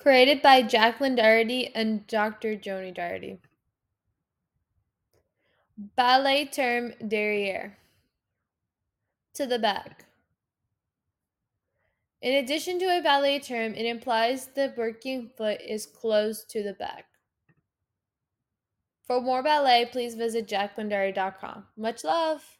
Created by Jacklyn Dougherty and Dr. Joni Dougherty. Ballet term derriere. To the back. In addition to a ballet term, it implies the working foot is closed to the back. For more ballet, please visit jacklyndougherty.com. Much love!